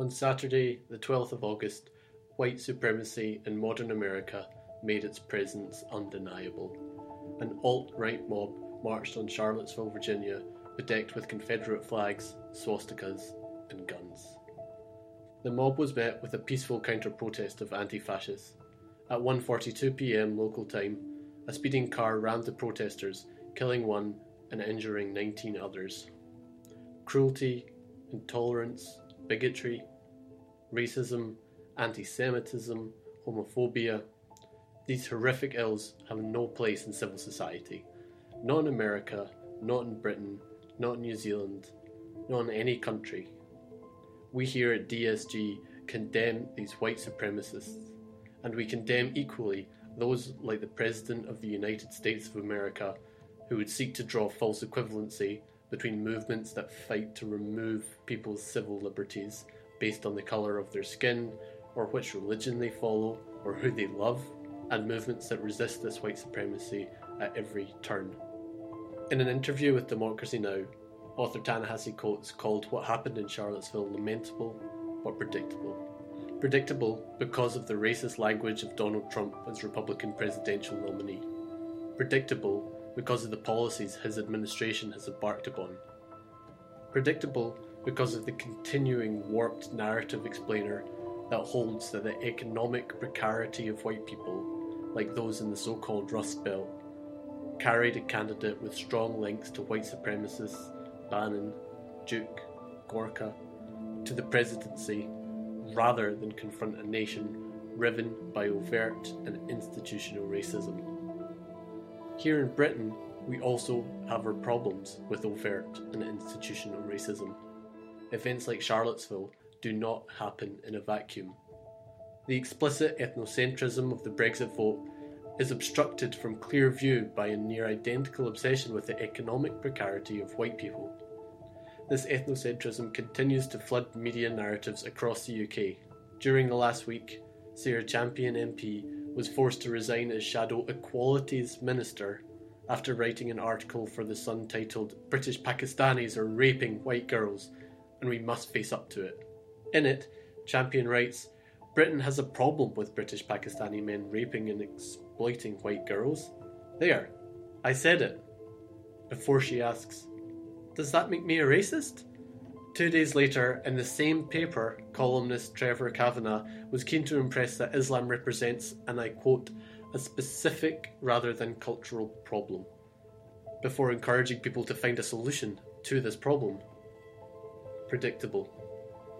On Saturday, the 12th of August, white supremacy in modern America made its presence undeniable. An alt right mob marched on Charlottesville, Virginia, bedecked with Confederate flags, swastikas, and guns. The mob was met with a peaceful counter protest of anti fascists. At 1:42 p.m. local time, a speeding car rammed the protesters, killing one and injuring 19 others. Cruelty, intolerance, bigotry, racism, anti Semitism, homophobia, these horrific ills have no place in civil society. Not in America, not in Britain, not in New Zealand, not in any country. We here at DSG condemn these white supremacists, and we condemn equally those like the President of the United States of America who would seek to draw false equivalency between movements that fight to remove people's civil liberties based on the colour of their skin, or which religion they follow, or who they love, and movements that resist this white supremacy at every turn. In an interview with Democracy Now!, author Ta-Nehisi Coates called what happened in Charlottesville lamentable but predictable. Predictable because of the racist language of Donald Trump as Republican presidential nominee. Predictable because of the policies his administration has embarked upon. Predictable because of the continuing warped narrative explainer that holds that the economic precarity of white people, like those in the so called Rust Belt, carried a candidate with strong links to white supremacists, Bannon, Duke, Gorka, to the presidency rather than confront a nation riven by overt and institutional racism. Here in Britain, we also have our problems with overt and institutional racism. Events like Charlottesville do not happen in a vacuum. The explicit ethnocentrism of the Brexit vote is obstructed from clear view by a near identical obsession with the economic precarity of white people. This ethnocentrism continues to flood media narratives across the UK. During the last week, Sarah Champion MP was forced to resign as Shadow Equalities Minister after writing an article for The Sun titled British Pakistanis are raping white girls and we must face up to it. In it, Champion writes Britain has a problem with British Pakistani men raping and exploiting white girls. There, I said it. Before she asks, Does that make me a racist? Two days later, in the same paper, columnist Trevor Kavanagh was keen to impress that Islam represents, and I quote, a specific rather than cultural problem, before encouraging people to find a solution to this problem. Predictable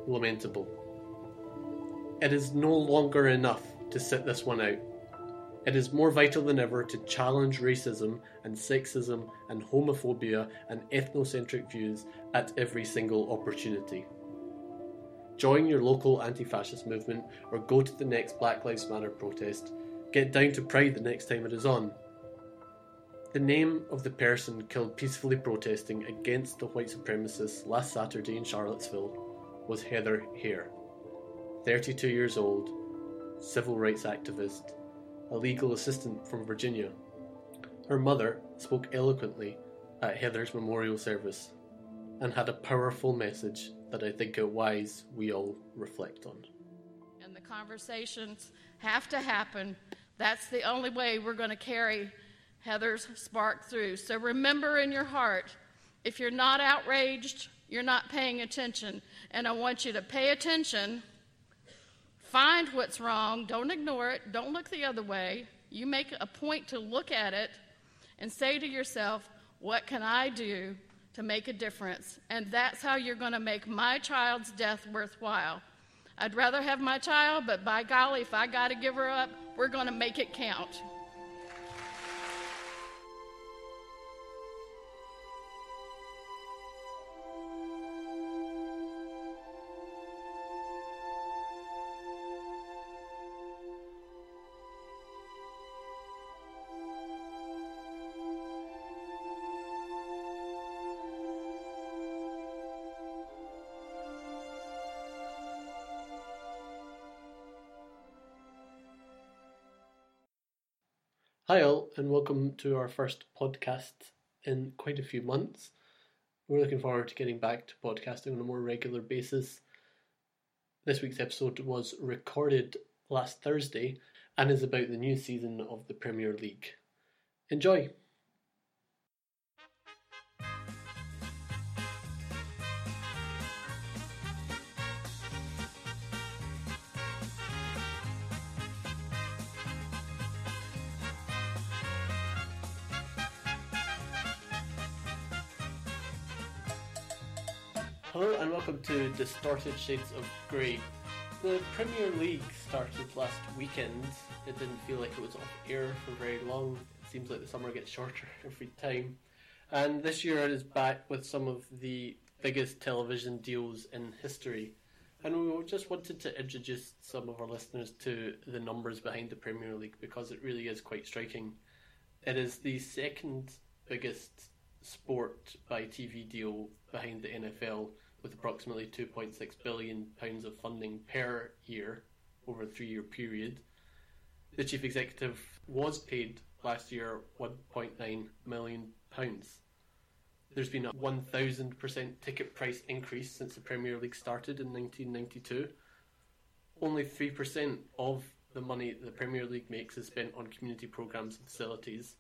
lamentable. It is no longer enough to sit this one out. It is more vital than ever to challenge racism and sexism and homophobia and ethnocentric views at every single opportunity. Join your local anti fascist movement or go to the next Black Lives Matter protest. Get down to Pride the next time it is on. The name of the person killed peacefully protesting against the white supremacists last Saturday in Charlottesville was Heather Heyer, 32 years old, civil rights activist, a legal assistant from Virginia. Her mother spoke eloquently at Heather's memorial service and had a powerful message that I think it wise we all reflect on. And the conversations have to happen. That's the only way we're going to carry Heather's spark through. So remember in your heart if you're not outraged, you're not paying attention. And I want you to pay attention, find what's wrong, don't ignore it, don't look the other way. You make a point to look at it and say to yourself, What can I do to make a difference? And that's how you're going to make my child's death worthwhile. I'd rather have my child, but by golly, if I got to give her up, we're going to make it count. Hi, all, and welcome to our first podcast in quite a few months. We're looking forward to getting back to podcasting on a more regular basis. This week's episode was recorded last Thursday and is about the new season of the Premier League. Enjoy! To Distorted Shades of Grey. The Premier League started last weekend. It didn't feel like it was off air for very long. It seems like the summer gets shorter every time. And this year it is back with some of the biggest television deals in history. And we just wanted to introduce some of our listeners to the numbers behind the Premier League because it really is quite striking. It is the second biggest sport by TV deal behind the NFL with approximately 2.6 billion pounds of funding per year over a three-year period. The chief executive was paid last year 1.9 million pounds. There's been a 1000% ticket price increase since the Premier League started in 1992. Only 3% of the money the Premier League makes is spent on community programs and facilities,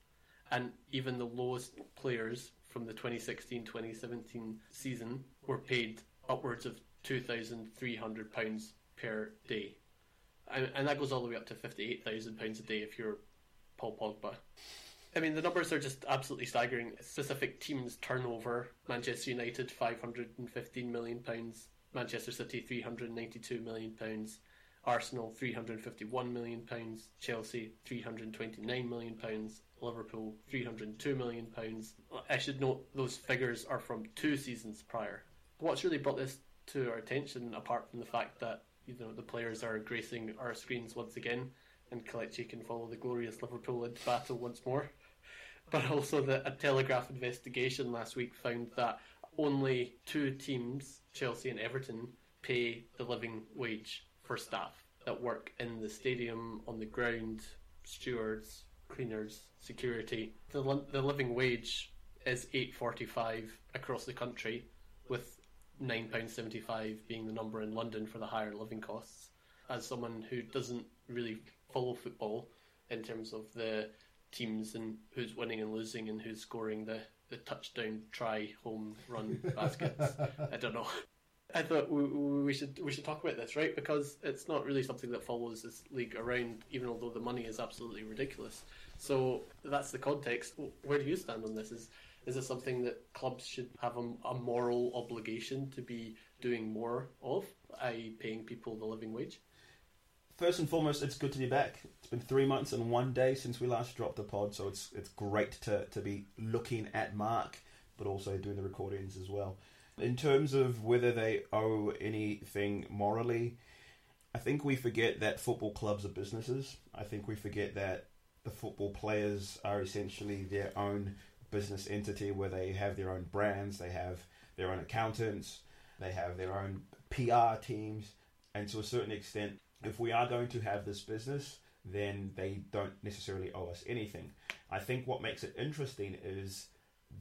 and even the lowest players from the 2016-2017 season were paid upwards of £2,300 per day. And, and that goes all the way up to £58,000 a day if you're Paul Pogba. I mean, the numbers are just absolutely staggering. Specific teams' turnover Manchester United, £515 million, Manchester City, £392 million, Arsenal, £351 million, Chelsea, £329 million, Liverpool, £302 million. I should note those figures are from two seasons prior. What's really brought this to our attention, apart from the fact that you know the players are gracing our screens once again, and Kelechi can follow the glorious Liverpool into battle once more, but also that a Telegraph investigation last week found that only two teams, Chelsea and Everton, pay the living wage for staff that work in the stadium, on the ground, stewards, cleaners, security. The, the living wage is eight forty five across the country, with nine pounds seventy five being the number in London for the higher living costs. As someone who doesn't really follow football in terms of the teams and who's winning and losing and who's scoring the, the touchdown try home run baskets, I don't know. I thought we, we should we should talk about this, right? Because it's not really something that follows this league around, even although the money is absolutely ridiculous. So that's the context. Where do you stand on this? Is is this something that clubs should have a, a moral obligation to be doing more of, i.e., paying people the living wage? First and foremost, it's good to be back. It's been three months and one day since we last dropped the pod, so it's it's great to, to be looking at Mark, but also doing the recordings as well. In terms of whether they owe anything morally, I think we forget that football clubs are businesses. I think we forget that the football players are essentially their own business entity where they have their own brands, they have their own accountants, they have their own PR teams, and to a certain extent, if we are going to have this business, then they don't necessarily owe us anything. I think what makes it interesting is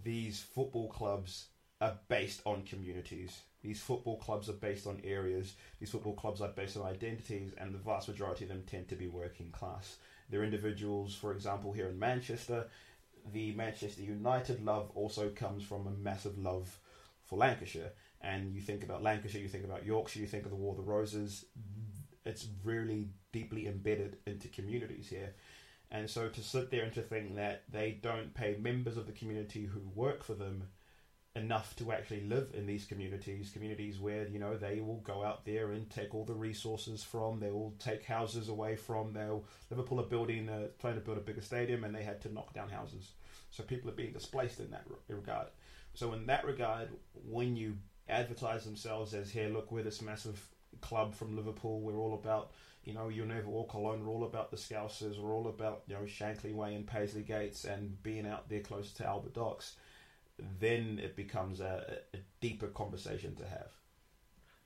these football clubs are based on communities. These football clubs are based on areas. These football clubs are based on identities, and the vast majority of them tend to be working class. They're individuals, for example, here in Manchester, the Manchester United love also comes from a massive love for Lancashire. And you think about Lancashire, you think about Yorkshire, you think of the War of the Roses. It's really deeply embedded into communities here. And so to sit there and to think that they don't pay members of the community who work for them enough to actually live in these communities, communities where you know they will go out there and take all the resources from. They will take houses away from. They'll Liverpool are building, uh, trying to build a bigger stadium, and they had to knock down houses. So people are being displaced in that regard. So in that regard, when you advertise themselves as here, look, we're this massive club from Liverpool. We're all about you know, you'll never walk alone. We're all about the Scousers. We're all about, you know, Shankly Way and Paisley Gates and being out there closer to Albert Docks then it becomes a, a deeper conversation to have.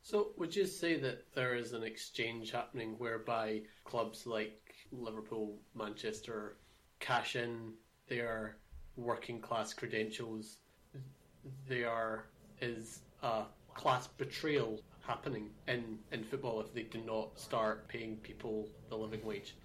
So, would you say that there is an exchange happening whereby clubs like Liverpool, Manchester cash in their working class credentials? There is a class betrayal happening in, in football if they do not start paying people the living wage?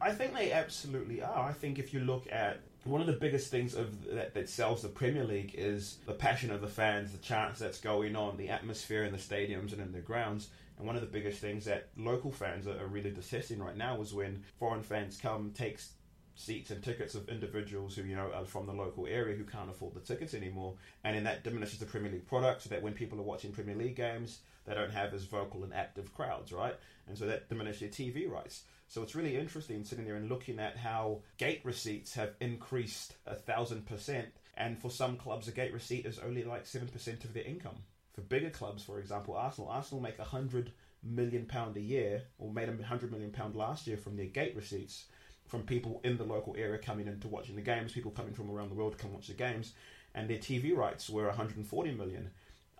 I think they absolutely are. I think if you look at one of the biggest things of that, that sells the Premier League is the passion of the fans, the chants that's going on, the atmosphere in the stadiums and in the grounds. And one of the biggest things that local fans are, are really detesting right now is when foreign fans come, takes seats and tickets of individuals who you know are from the local area who can't afford the tickets anymore, and then that diminishes the Premier League product. So that when people are watching Premier League games, they don't have as vocal and active crowds, right? And so that diminishes their TV rights. So it's really interesting sitting there and looking at how gate receipts have increased a thousand percent, and for some clubs, a gate receipt is only like seven percent of their income. For bigger clubs, for example, Arsenal, Arsenal make a hundred million pound a year, or made a hundred million pound last year from their gate receipts from people in the local area coming in to watching the games, people coming from around the world to come watch the games, and their TV rights were 140 million.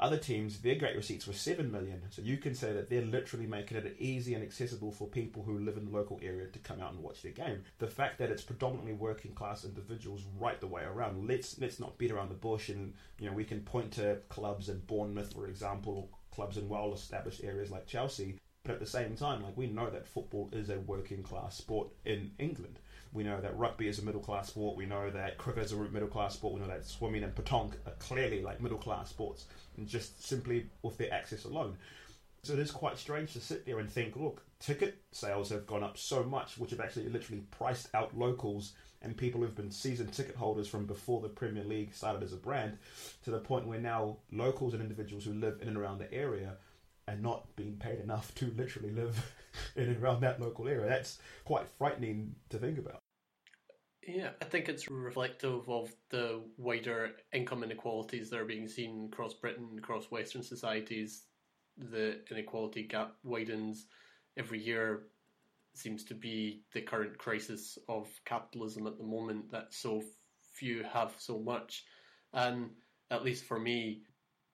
Other teams, their gate receipts were 7 million. So you can say that they're literally making it easy and accessible for people who live in the local area to come out and watch their game. The fact that it's predominantly working class individuals right the way around, let's let's not beat around the bush and you know we can point to clubs in Bournemouth, for example, or clubs in well established areas like Chelsea but at the same time, like we know that football is a working class sport in England. We know that rugby is a middle class sport. We know that cricket is a middle class sport. We know that swimming and petanque are clearly like middle class sports, and just simply with their access alone. So it is quite strange to sit there and think, look, ticket sales have gone up so much, which have actually literally priced out locals and people who've been season ticket holders from before the Premier League started as a brand, to the point where now locals and individuals who live in and around the area and not being paid enough to literally live in and around that local area. That's quite frightening to think about. Yeah, I think it's reflective of the wider income inequalities that are being seen across Britain, across Western societies. The inequality gap widens every year. Seems to be the current crisis of capitalism at the moment that so few have so much. And at least for me,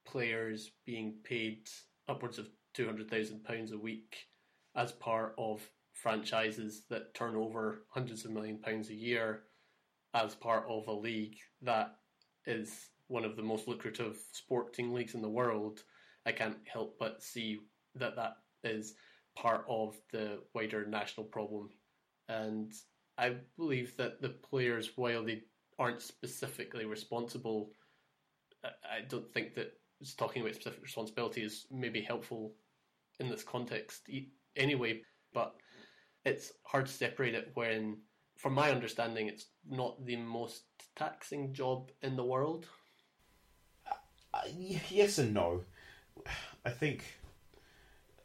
players being paid upwards of two hundred thousand pounds a week as part of franchises that turn over hundreds of million pounds a year as part of a league that is one of the most lucrative sporting leagues in the world, I can't help but see that that is part of the wider national problem. And I believe that the players, while they aren't specifically responsible, I don't think that talking about specific responsibility is maybe helpful in this context anyway, but it's hard to separate it when, from my understanding, it's not the most taxing job in the world. Uh, yes and no. I think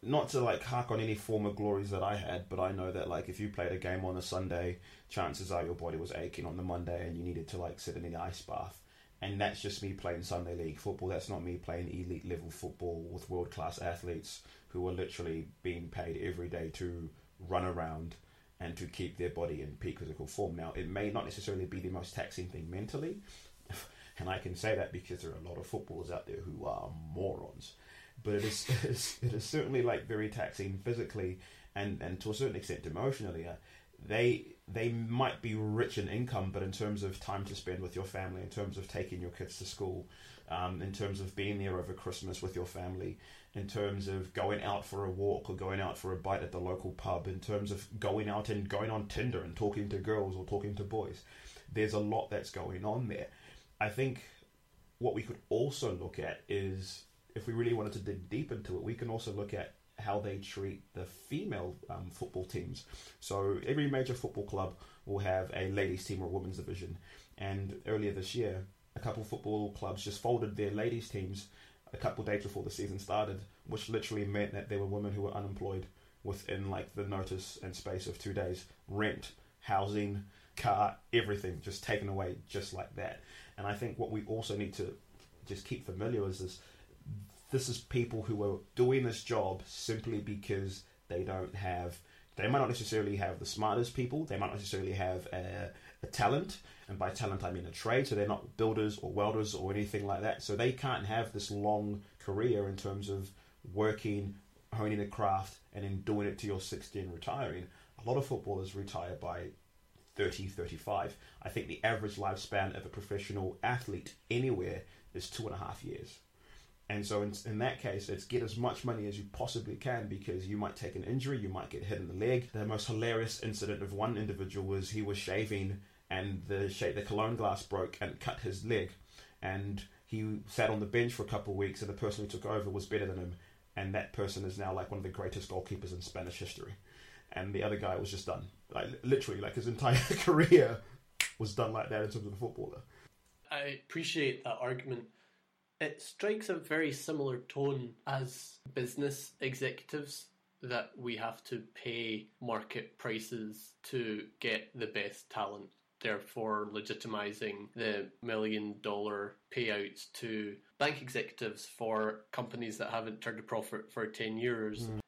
not to like hark on any former glories that I had, but I know that like if you played a game on a Sunday, chances are your body was aching on the Monday and you needed to like sit in the ice bath and that's just me playing Sunday league football. That's not me playing elite level football with world class athletes who are literally being paid every day to run around and to keep their body in peak physical form. Now, it may not necessarily be the most taxing thing mentally, and I can say that because there are a lot of footballers out there who are morons. But it is, it is, it is certainly like very taxing physically and, and to a certain extent emotionally. They they might be rich in income, but in terms of time to spend with your family, in terms of taking your kids to school, um, in terms of being there over Christmas with your family, in terms of going out for a walk or going out for a bite at the local pub, in terms of going out and going on Tinder and talking to girls or talking to boys, there's a lot that's going on there. I think what we could also look at is if we really wanted to dig deep into it, we can also look at how they treat the female um, football teams. So every major football club will have a ladies team or a women's division. And earlier this year, a couple football clubs just folded their ladies teams a couple days before the season started, which literally meant that there were women who were unemployed within like the notice and space of two days. Rent, housing, car, everything just taken away just like that. And I think what we also need to just keep familiar is this this is people who are doing this job simply because they don't have they might not necessarily have the smartest people they might not necessarily have a, a, talent and by talent i mean a trade so they're not builders or welders or anything like that. So they can't have this long career in terms of working honing a craft and then doing it to your 60 and retiring. A lot of footballers retire by 30 35 i think the average lifespan of a professional athlete anywhere is two and a half years And so, in, in that case, it's get as much money as you possibly can because you might take an injury, you might get hit in the leg. The most hilarious incident of one individual was he was shaving and the sh- the cologne glass broke and cut his leg, and he sat on the bench for a couple of weeks, and the person who took over was better than him, and that person is now like one of the greatest goalkeepers in Spanish history, and the other guy was just done, like literally, like his entire career was done like that in terms of a footballer. I appreciate that argument. It strikes a very similar tone as business executives that we have to pay market prices to get the best talent, therefore legitimizing the million dollar payouts to bank executives for companies that haven't turned a profit for 10 years. Mm.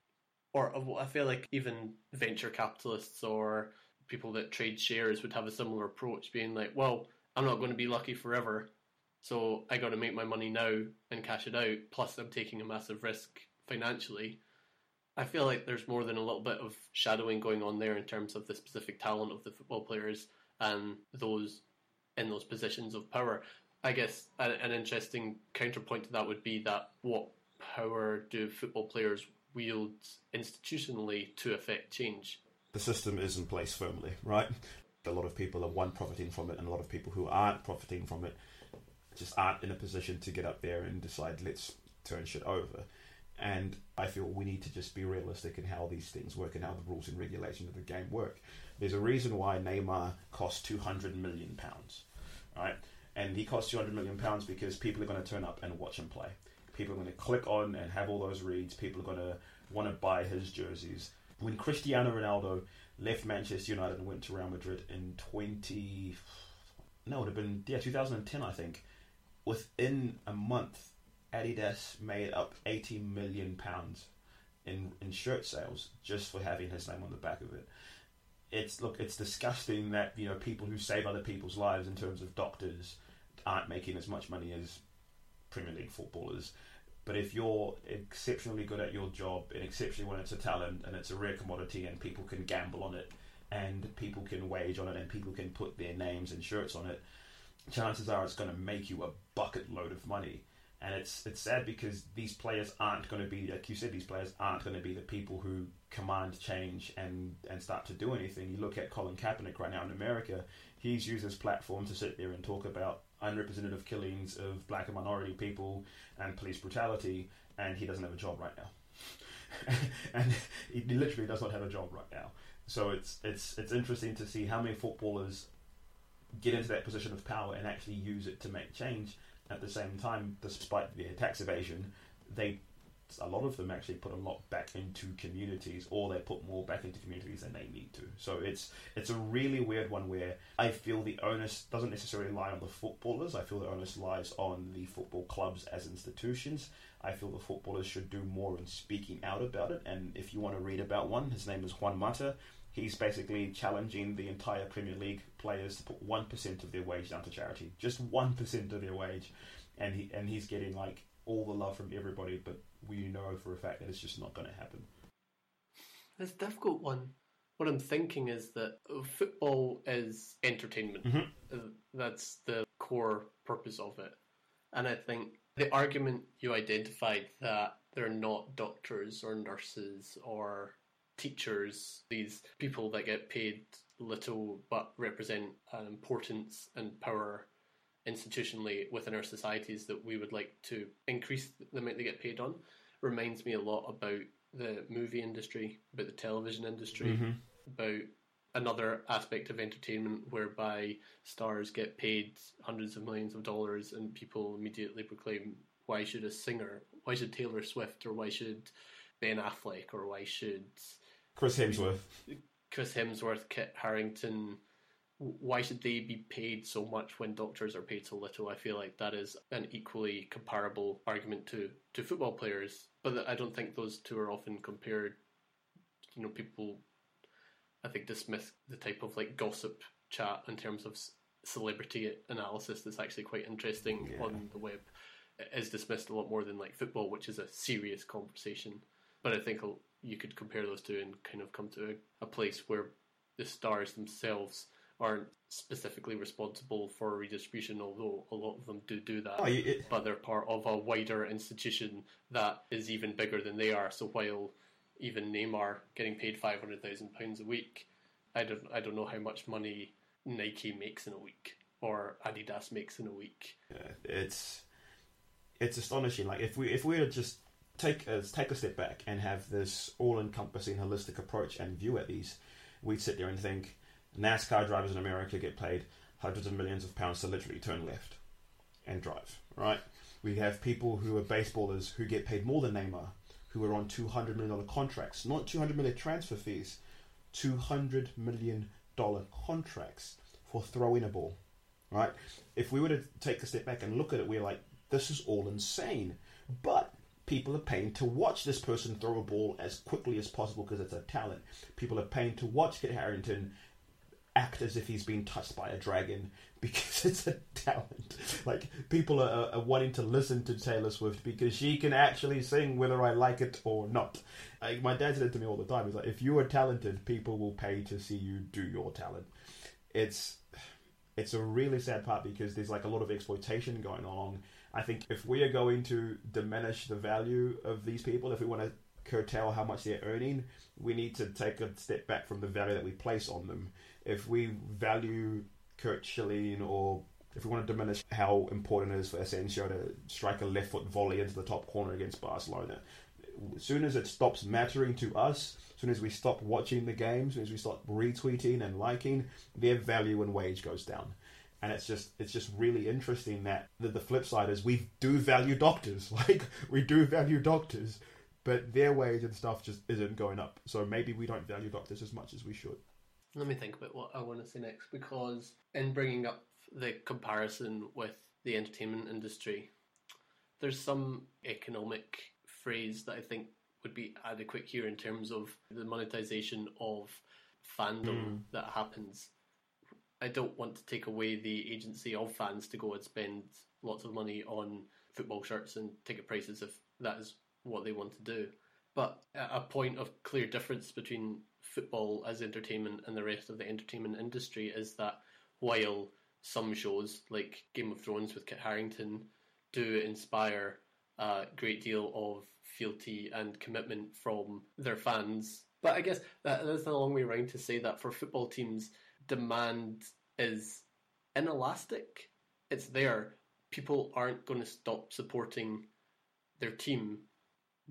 Or I feel like even venture capitalists or people that trade shares would have a similar approach, being like, well, I'm not going to be lucky forever. So I got to make my money now and cash it out. Plus, I'm taking a massive risk financially. I feel like there's more than a little bit of shadowing going on there in terms of the specific talent of the football players and those in those positions of power. I guess an interesting counterpoint to that would be that what power do football players wield institutionally to affect change? The system is in place firmly, right? A lot of people are one profiting from it, and a lot of people who aren't profiting from it just aren't in a position to get up there and decide let's turn shit over. And I feel we need to just be realistic in how these things work and how the rules and regulations of the game work. There's a reason why Neymar costs two hundred million pounds, right? And he costs two hundred million pounds because people are going to turn up and watch him play. People are going to click on and have all those reads. People are going to want to buy his jerseys. When Cristiano Ronaldo left Manchester United and went to Real Madrid in twenty, no, it would have been yeah, two thousand and ten, I think within a month, Adidas made up eighty million pounds in in shirt sales just for having his name on the back of it. It's look, it's disgusting that you know people who save other people's lives in terms of doctors aren't making as much money as Premier League footballers. But if you're exceptionally good at your job and exceptionally when it's a talent and it's a rare commodity and people can gamble on it and people can wage on it and people can put their names and shirts on it, chances are it's going to make you a bucket load of money. And it's it's sad because these players aren't going to be like you said. These players aren't going to be the people who command change and and start to do anything. You look at Colin Kaepernick right now in America. He's used his platform to sit there and talk about unrepresentative killings of black and minority people and police brutality, and he doesn't have a job right now. and he literally does not have a job right now. So it's it's it's interesting to see how many footballers get into that position of power and actually use it to make change. At the same time, despite their tax evasion, they a lot of them actually put a lot back into communities, or they put more back into communities than they need to. So it's it's a really weird one where I feel the onus doesn't necessarily lie on the footballers. I feel the onus lies on the football clubs as institutions. I feel the footballers should do more in speaking out about it. And if you want to read about one, his name is Juan Mata he's basically challenging the entire Premier League players to put one percent of their wage down to charity, just one percent of their wage, and he and he's getting like all the love from everybody, but we know for a fact that it's just not going to happen. It's a difficult one. What I'm thinking is that football is entertainment. Mm-hmm. That's the core purpose of it, and I think the argument you identified that they're not doctors or nurses or teachers, these people that get paid little but represent an importance and power institutionally within our societies that we would like to increase the amount they get paid on reminds me a lot about the movie industry, about the television industry, mm-hmm. about another aspect of entertainment whereby stars get paid hundreds of millions of dollars and people immediately proclaim why should a singer why should Taylor Swift or why should Ben Affleck or why should Chris Hemsworth. Chris Hemsworth, Kit Harington. Why should they be paid so much when doctors are paid so little? I feel like that is an equally comparable argument to, to football players, but I don't think those two are often compared. You know, people, I think, dismiss the type of like gossip chat in terms of celebrity analysis that's actually quite interesting yeah. on the web is dismissed a lot more than like football, which is a serious conversation. But I think you could compare those two and kind of come to a, a place where the stars themselves aren't specifically responsible for redistribution, although a lot of them do do that. Oh, it, but they're part of a wider institution that is even bigger than they are. So while even Neymar getting paid five hundred thousand pounds a week, I don't I don't know how much money Nike makes in a week or Adidas makes in a week. Yeah, it's it's astonishing. Like if we if we were to just take a, take a step back and have this all encompassing holistic approach and view at these, we'd sit there and think NASCAR drivers in America get paid hundreds of millions of pounds to literally turn left and drive. Right? We have people who are baseballers who get paid more than Neymar, who are on two hundred million dollar contracts, not two hundred million transfer fees, two hundred million dollar contracts for throwing a ball. Right? If we were to take a step back and look at it, we're like, this is all insane. But people are paying to watch this person throw a ball as quickly as possible because it's a talent. People are paying to watch Kit Harington act as if he's been touched by a dragon because it's a talent. Like people are, are, wanting to listen to Taylor Swift because she can actually sing whether I like it or not. Like my dad said it to me all the time. He's like, if you are talented, people will pay to see you do your talent. It's it's a really sad part because there's like a lot of exploitation going on. I think if we are going to diminish the value of these people, if we want to curtail how much they're earning, we need to take a step back from the value that we place on them. If we value Curt Schilling or if we want to diminish how important it is for Asensio to strike a left foot volley into the top corner against Barcelona, as soon as it stops mattering to us, as soon as we stop watching the games, as soon as we stop retweeting and liking, their value and wage goes down. And it's just it's just really interesting that the, the flip side is we do value doctors. Like we do value doctors, but their wage and stuff just isn't going up. So maybe we don't value doctors as much as we should. Let me think about what I want to say next because in bringing up the comparison with the entertainment industry, there's some economic phrase that I think would be adequate here in terms of the monetization of fandom mm. that happens. I don't want to take away the agency of fans to go and spend lots of money on football shirts and ticket prices if that is what they want to do. But a point of clear difference between football as entertainment and the rest of the entertainment industry is that while some shows like Game of Thrones with Kit Harington do inspire a great deal of fealty and commitment from their fans. But I guess that, that's a long way around to say that for football teams, demand is inelastic. It's there. People aren't going to stop supporting their team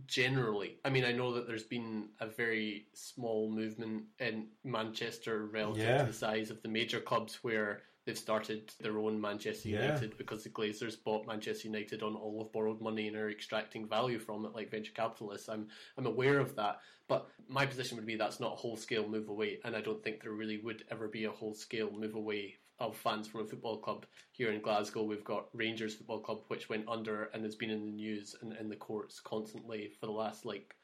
generally. I mean, I know that there's been a very small movement in Manchester relative yeah. to the size of the major clubs where they've started their own Manchester United yeah. because the Glazers bought Manchester United on all of borrowed money and are extracting value from it like venture capitalists. I'm I'm aware of that, but my position would be that's not a whole scale move away, and I don't think there really would ever be a whole scale move away of fans from a football club here in Glasgow. We've got Rangers Football Club, which went under and has been in the news and in the courts constantly for the last like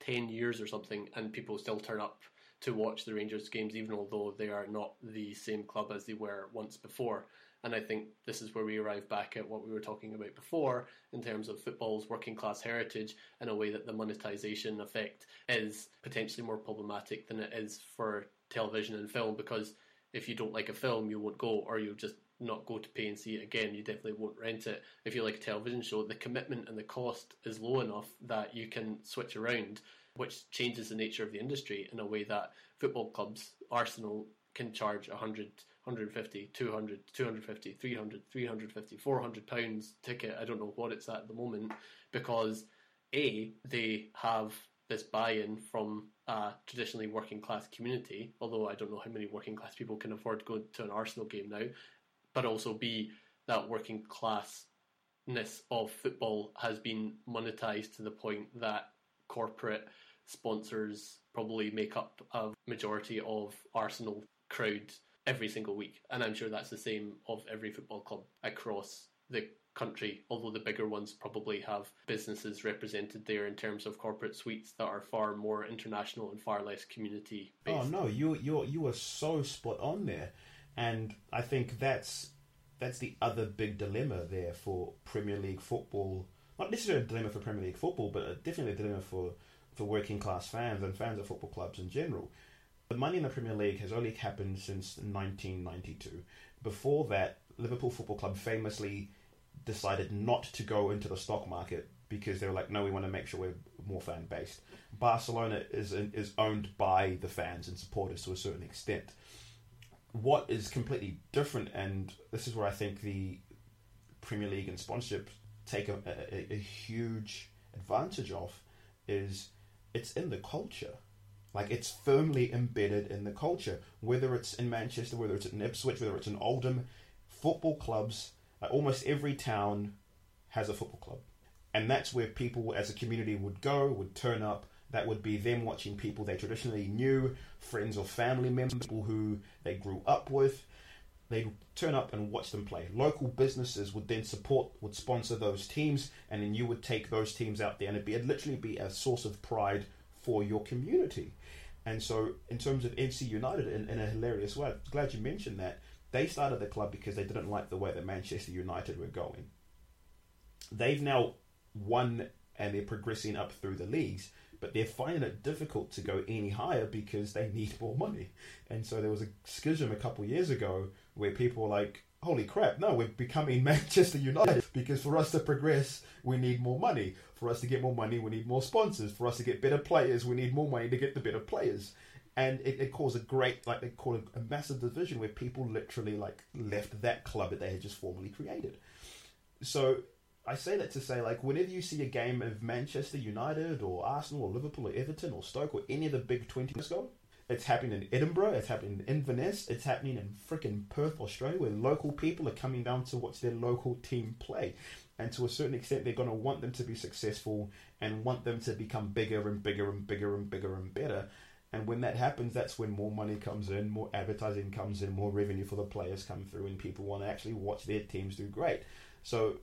ten years or something, and people still turn up to watch the Rangers games, even although they are not the same club as they were once before. And I think this is where we arrive back at what we were talking about before in terms of football's working class heritage in a way that the monetization effect is potentially more problematic than it is for television and film because if you don't like a film, you won't go, or you'll just not go to pay and see it again. You definitely won't rent it. If you like a television show, the commitment and the cost is low enough that you can switch around which changes the nature of the industry in a way that football clubs, Arsenal, can charge 100, 150, 200, 250, 300, 350, 400 pounds ticket. I don't know what it's at the moment because A, they have this buy-in from a traditionally working class community, although I don't know how many working class people can afford to go to an Arsenal game now, but also B, that working classness of football has been monetized to the point that corporate sponsors probably make up a majority of Arsenal crowd every single week. And I'm sure that's the same of every football club across the country, although the bigger ones probably have businesses represented there in terms of corporate suites that are far more international and far less community oh, based. Oh no, you you you are so spot on there. And I think that's that's the other big dilemma there for Premier League football. Not necessarily a dilemma for Premier League football, but definitely a dilemma for for working class fans and fans of football clubs in general. The money in the Premier League has only happened since 1992. Before that, Liverpool Football Club famously decided not to go into the stock market because they were like, no, we want to make sure we're more fan based. Barcelona is is owned by the fans and supporters to a certain extent. What is completely different, and this is where I think the Premier League and sponsorship take a, a, a huge advantage of, is it's in the culture. Like it's firmly embedded in the culture. Whether it's in Manchester, whether it's in Ipswich, whether it's in Oldham, football clubs, like almost every town has a football club. And that's where people as a community would go, would turn up. That would be them watching people they traditionally knew, friends or family members, people who they grew up with. They'd turn up and watch them play. Local businesses would then support, would sponsor those teams, and then you would take those teams out there, and it'd, be, it'd literally be a source of pride for your community. And so, in terms of FC United, in, in a hilarious way, I'm glad you mentioned that. They started the club because they didn't like the way that Manchester United were going. They've now won and they're progressing up through the leagues, but they're finding it difficult to go any higher because they need more money. And so there was a schism a couple of years ago where people were like, holy crap, no, we're becoming Manchester United because for us to progress, we need more money. For us to get more money, we need more sponsors. For us to get better players, we need more money to get the better players. And it, it caused a great, like, they called a, a massive division where people literally, like, left that club that they had just formally created. So I say that to say, like, whenever you see a game of Manchester United or Arsenal or Liverpool or Everton or Stoke or any of the big 20 go, it's happening in Edinburgh, it's happening in Inverness, it's happening in freaking Perth, Australia, where local people are coming down to watch their local team play. And to a certain extent, they're going to want them to be successful and want them to become bigger and bigger and bigger and bigger and better. And when that happens, that's when more money comes in, more advertising comes in, more revenue for the players come through, and people want to actually watch their teams do great. So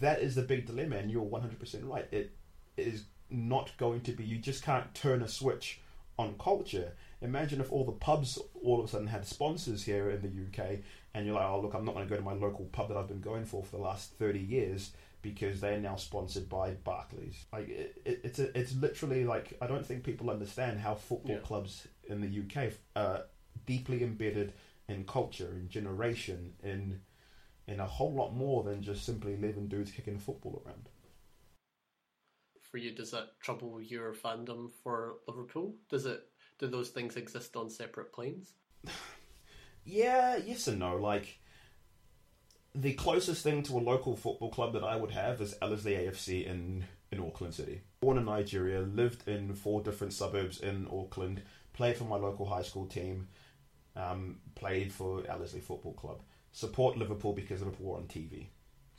that is the big dilemma, and you're 100% right. It is not going to be, you just can't turn a switch on culture. Imagine if all the pubs all of a sudden had sponsors here in the UK, and you're like, oh, look, I'm not going to go to my local pub that I've been going for for the last 30 years because they're now sponsored by Barclays. Like it, it, it's a, it's literally like I don't think people understand how football yeah. clubs in the UK are uh, deeply embedded in culture, in generation, in in a whole lot more than just simply living dudes kicking football around for you, does that trouble your fandom for Liverpool? Does it? Do those things exist on separate planes? yeah, yes and no. Like the closest thing to a local football club that I would have is Ellerslie AFC in in Auckland City. Born in Nigeria, lived in four different suburbs in Auckland, played for my local high school team, um, played for Ellerslie Football Club. Support Liverpool because Liverpool were on TV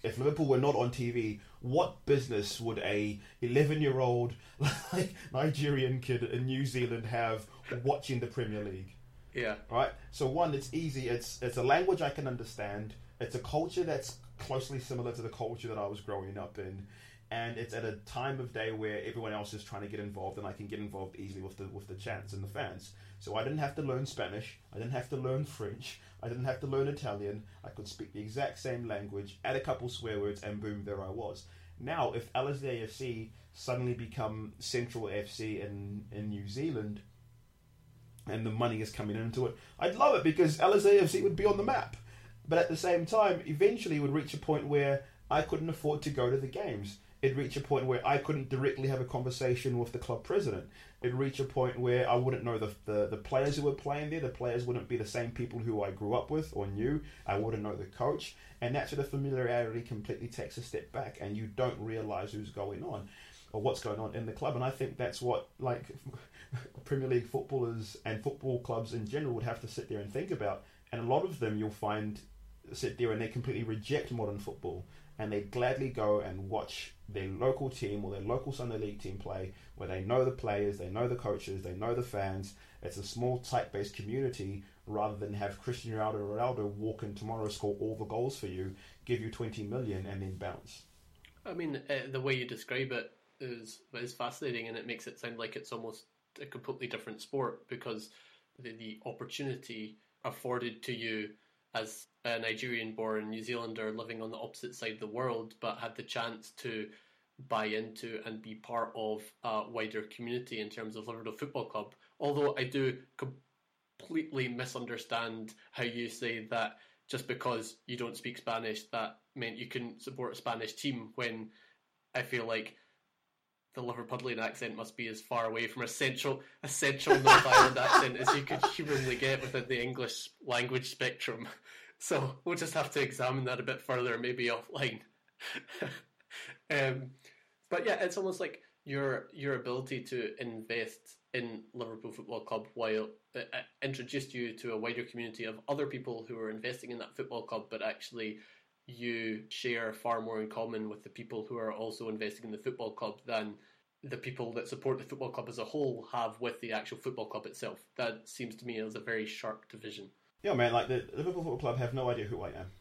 if Liverpool were not on TV, what business would a 11 year old like Nigerian kid in New Zealand have watching the Premier League? Yeah. Right. So one, it's easy. It's it's a language I can understand. It's a culture that's closely similar to the culture that I was growing up in, and it's at a time of day where everyone else is trying to get involved, and I can get involved easily with the with the chants and the fans. So I didn't have to learn Spanish. I didn't have to learn French. I didn't have to learn Italian. I could speak the exact same language, add a couple swear words, and boom, there I was. Now, if Ellerslie AFC suddenly become Central FC in, in New Zealand, and the money is coming into it, I'd love it because Ellerslie AFC would be on the map. But at the same time, eventually it would reach a point where I couldn't afford to go to the games it'd reach a point where I couldn't directly have a conversation with the club president. It'd reach a point where I wouldn't know the, the, the players who were playing there. The players wouldn't be the same people who I grew up with or knew. I wouldn't know the coach. And that's where the familiarity completely takes a step back and you don't realize who's going on or what's going on in the club. And I think that's what, like, Premier League footballers and football clubs in general would have to sit there and think about. And a lot of them you'll find sit there and they completely reject modern football and they gladly go and watch their local team or their local Sunday League team play, where they know the players, they know the coaches, they know the fans. It's a small, tight-based community rather than have Cristiano Ronaldo, Ronaldo walk in tomorrow, score all the goals for you, give you 20 million, and then bounce. I mean, uh, the way you describe it is is fascinating, and it makes it sound like it's almost a completely different sport because the, the opportunity afforded to you as a Nigerian born New Zealander living on the opposite side of the world, but had the chance to buy into and be part of a wider community in terms of Liverpool Football Club. Although I do completely misunderstand how you say that just because you don't speak Spanish, that meant you couldn't support a Spanish team when I feel like the Liverpudlian accent must be as far away from a central a central North Island accent as you could humanly get within the English language spectrum. So we'll just have to examine that a bit further, maybe offline. um, but yeah, it's almost like your your ability to invest in Liverpool Football Club while uh, uh, introduced you to a wider community of other people who are investing in that football club, but actually you share far more in common with the people who are also investing in the football club than the people that support the football club as a whole have with the actual football club itself. That seems to me as a very sharp division. Yeah, man. Like the Liverpool Football Club have no idea who I am.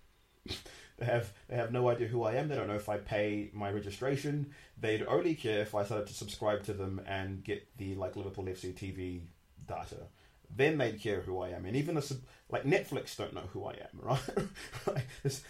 they have they have no idea who I am. They don't know if I pay my registration. They'd only care if I started to subscribe to them and get the like Liverpool FC TV data then they'd care who I am. And even the, like Netflix don't know who I am, right?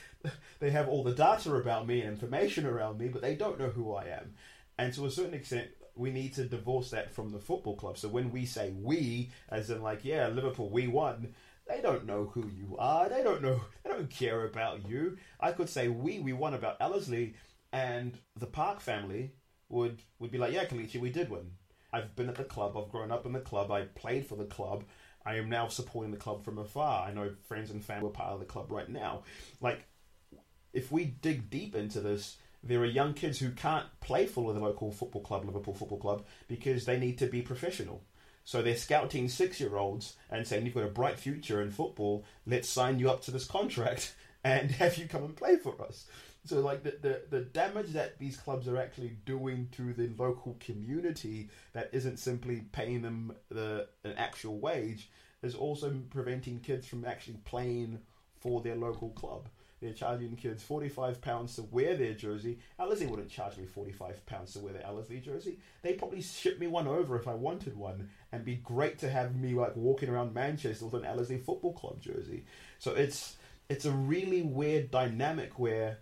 they have all the data about me and information around me, but they don't know who I am. And to a certain extent, we need to divorce that from the football club. So when we say we, as in like, yeah, Liverpool, we won, they don't know who you are. They don't know. They don't care about you. I could say we, we won about Ellerslie, and the Park family would would be like, yeah, Kelechi, we did win. I've been at the club. I've grown up in the club. I played for the club. I am now supporting the club from afar. I know friends and family are part of the club right now. Like, if we dig deep into this, there are young kids who can't play for the local football club, Liverpool Football Club, because they need to be professional. So they're scouting six year olds and saying, You've got a bright future in football, let's sign you up to this contract and have you come and play for us. So like the, the, the damage that these clubs are actually doing to the local community that isn't simply paying them the an actual wage is also preventing kids from actually playing for their local club. They're charging kids forty five pounds to wear their jersey. Ellerslie wouldn't charge me forty five pounds to wear their Ellerslie jersey. They'd probably ship me one over if I wanted one, and be great to have me like walking around Manchester with an Ellerslie Football Club jersey. So it's it's a really weird dynamic where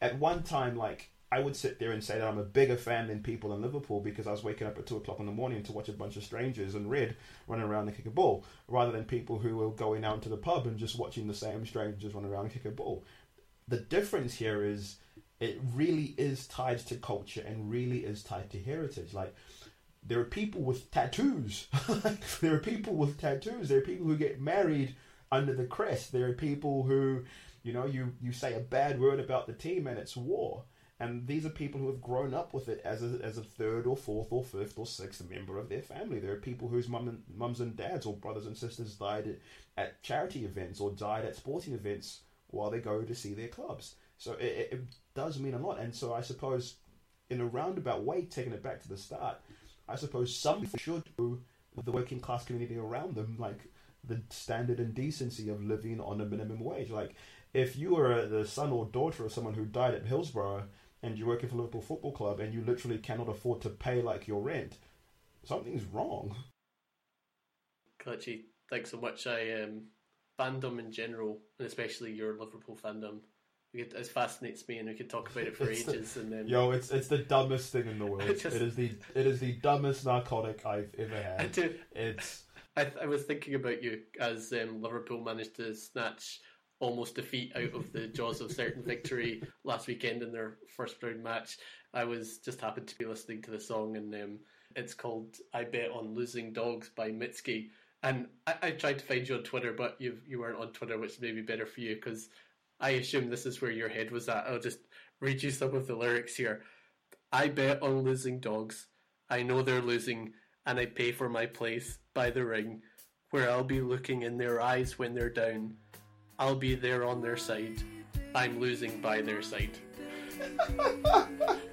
at one time, like I would sit there and say that I'm a bigger fan than people in Liverpool because I was waking up at two o'clock in the morning to watch a bunch of strangers in red running around and kick a ball, rather than people who were going out to the pub and just watching the same strangers run around and kick a ball. The difference here is it really is tied to culture and really is tied to heritage. Like there are people with tattoos. there are people with tattoos. There are people who get married under the crest. There are people who you know, you, you say a bad word about the team and it's war. And these are people who have grown up with it as a, as a third or fourth or fifth or sixth member of their family. There are people whose mum and, mums and dads or brothers and sisters died at, at charity events or died at sporting events while they go to see their clubs. So it, it does mean a lot. And so I suppose, in a roundabout way, taking it back to the start, I suppose some should do the working class community around them, like the standard and decency of living on a minimum wage. Like if you are the son or daughter of someone who died at Hillsborough and you're working for Liverpool Football Club and you literally cannot afford to pay like your rent, something's wrong. Kelechi, thanks so much. I um, fandom in general, and especially your Liverpool fandom, it, it fascinates me, and we could talk about it for ages. The, and then, yo, it's it's the dumbest thing in the world. Just, it is the it is the dumbest narcotic I've ever had. Do, it's. I, I was thinking about you as um, Liverpool managed to snatch almost defeat out of the jaws of certain victory last weekend in their first round match. I was just happened to be listening to the song, and um, it's called "I Bet on Losing Dogs" by Mitski. And I, I, tried to find you on Twitter, but you you weren't on Twitter, which may be better for you because I assume this is where your head was at. I'll just read you some of the lyrics here. I bet on losing dogs. I know they're losing, and I pay for my place by the ring, where I'll be looking in their eyes when they're down I'll be there on their side. I'm losing by their side.